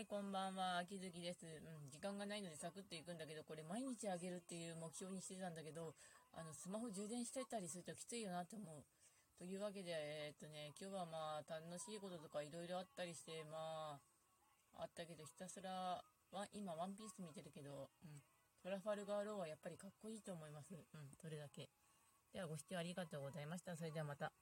い、こんばんは。秋月です。うん、時間がないのでサクッと行くんだけど、これ毎日あげるっていう目標にしてたんだけど、あの、スマホ充電してたりするときついよなって思う。というわけで、えー、っとね、今日はまあ、楽しいこととかいろいろあったりして、まあ、あったけど、ひたすら、ワ今、ワンピース見てるけど、うん、トラファルガーローはやっぱりかっこいいと思います。うん、それだけ。では、ご視聴ありがとうございました。それではまた。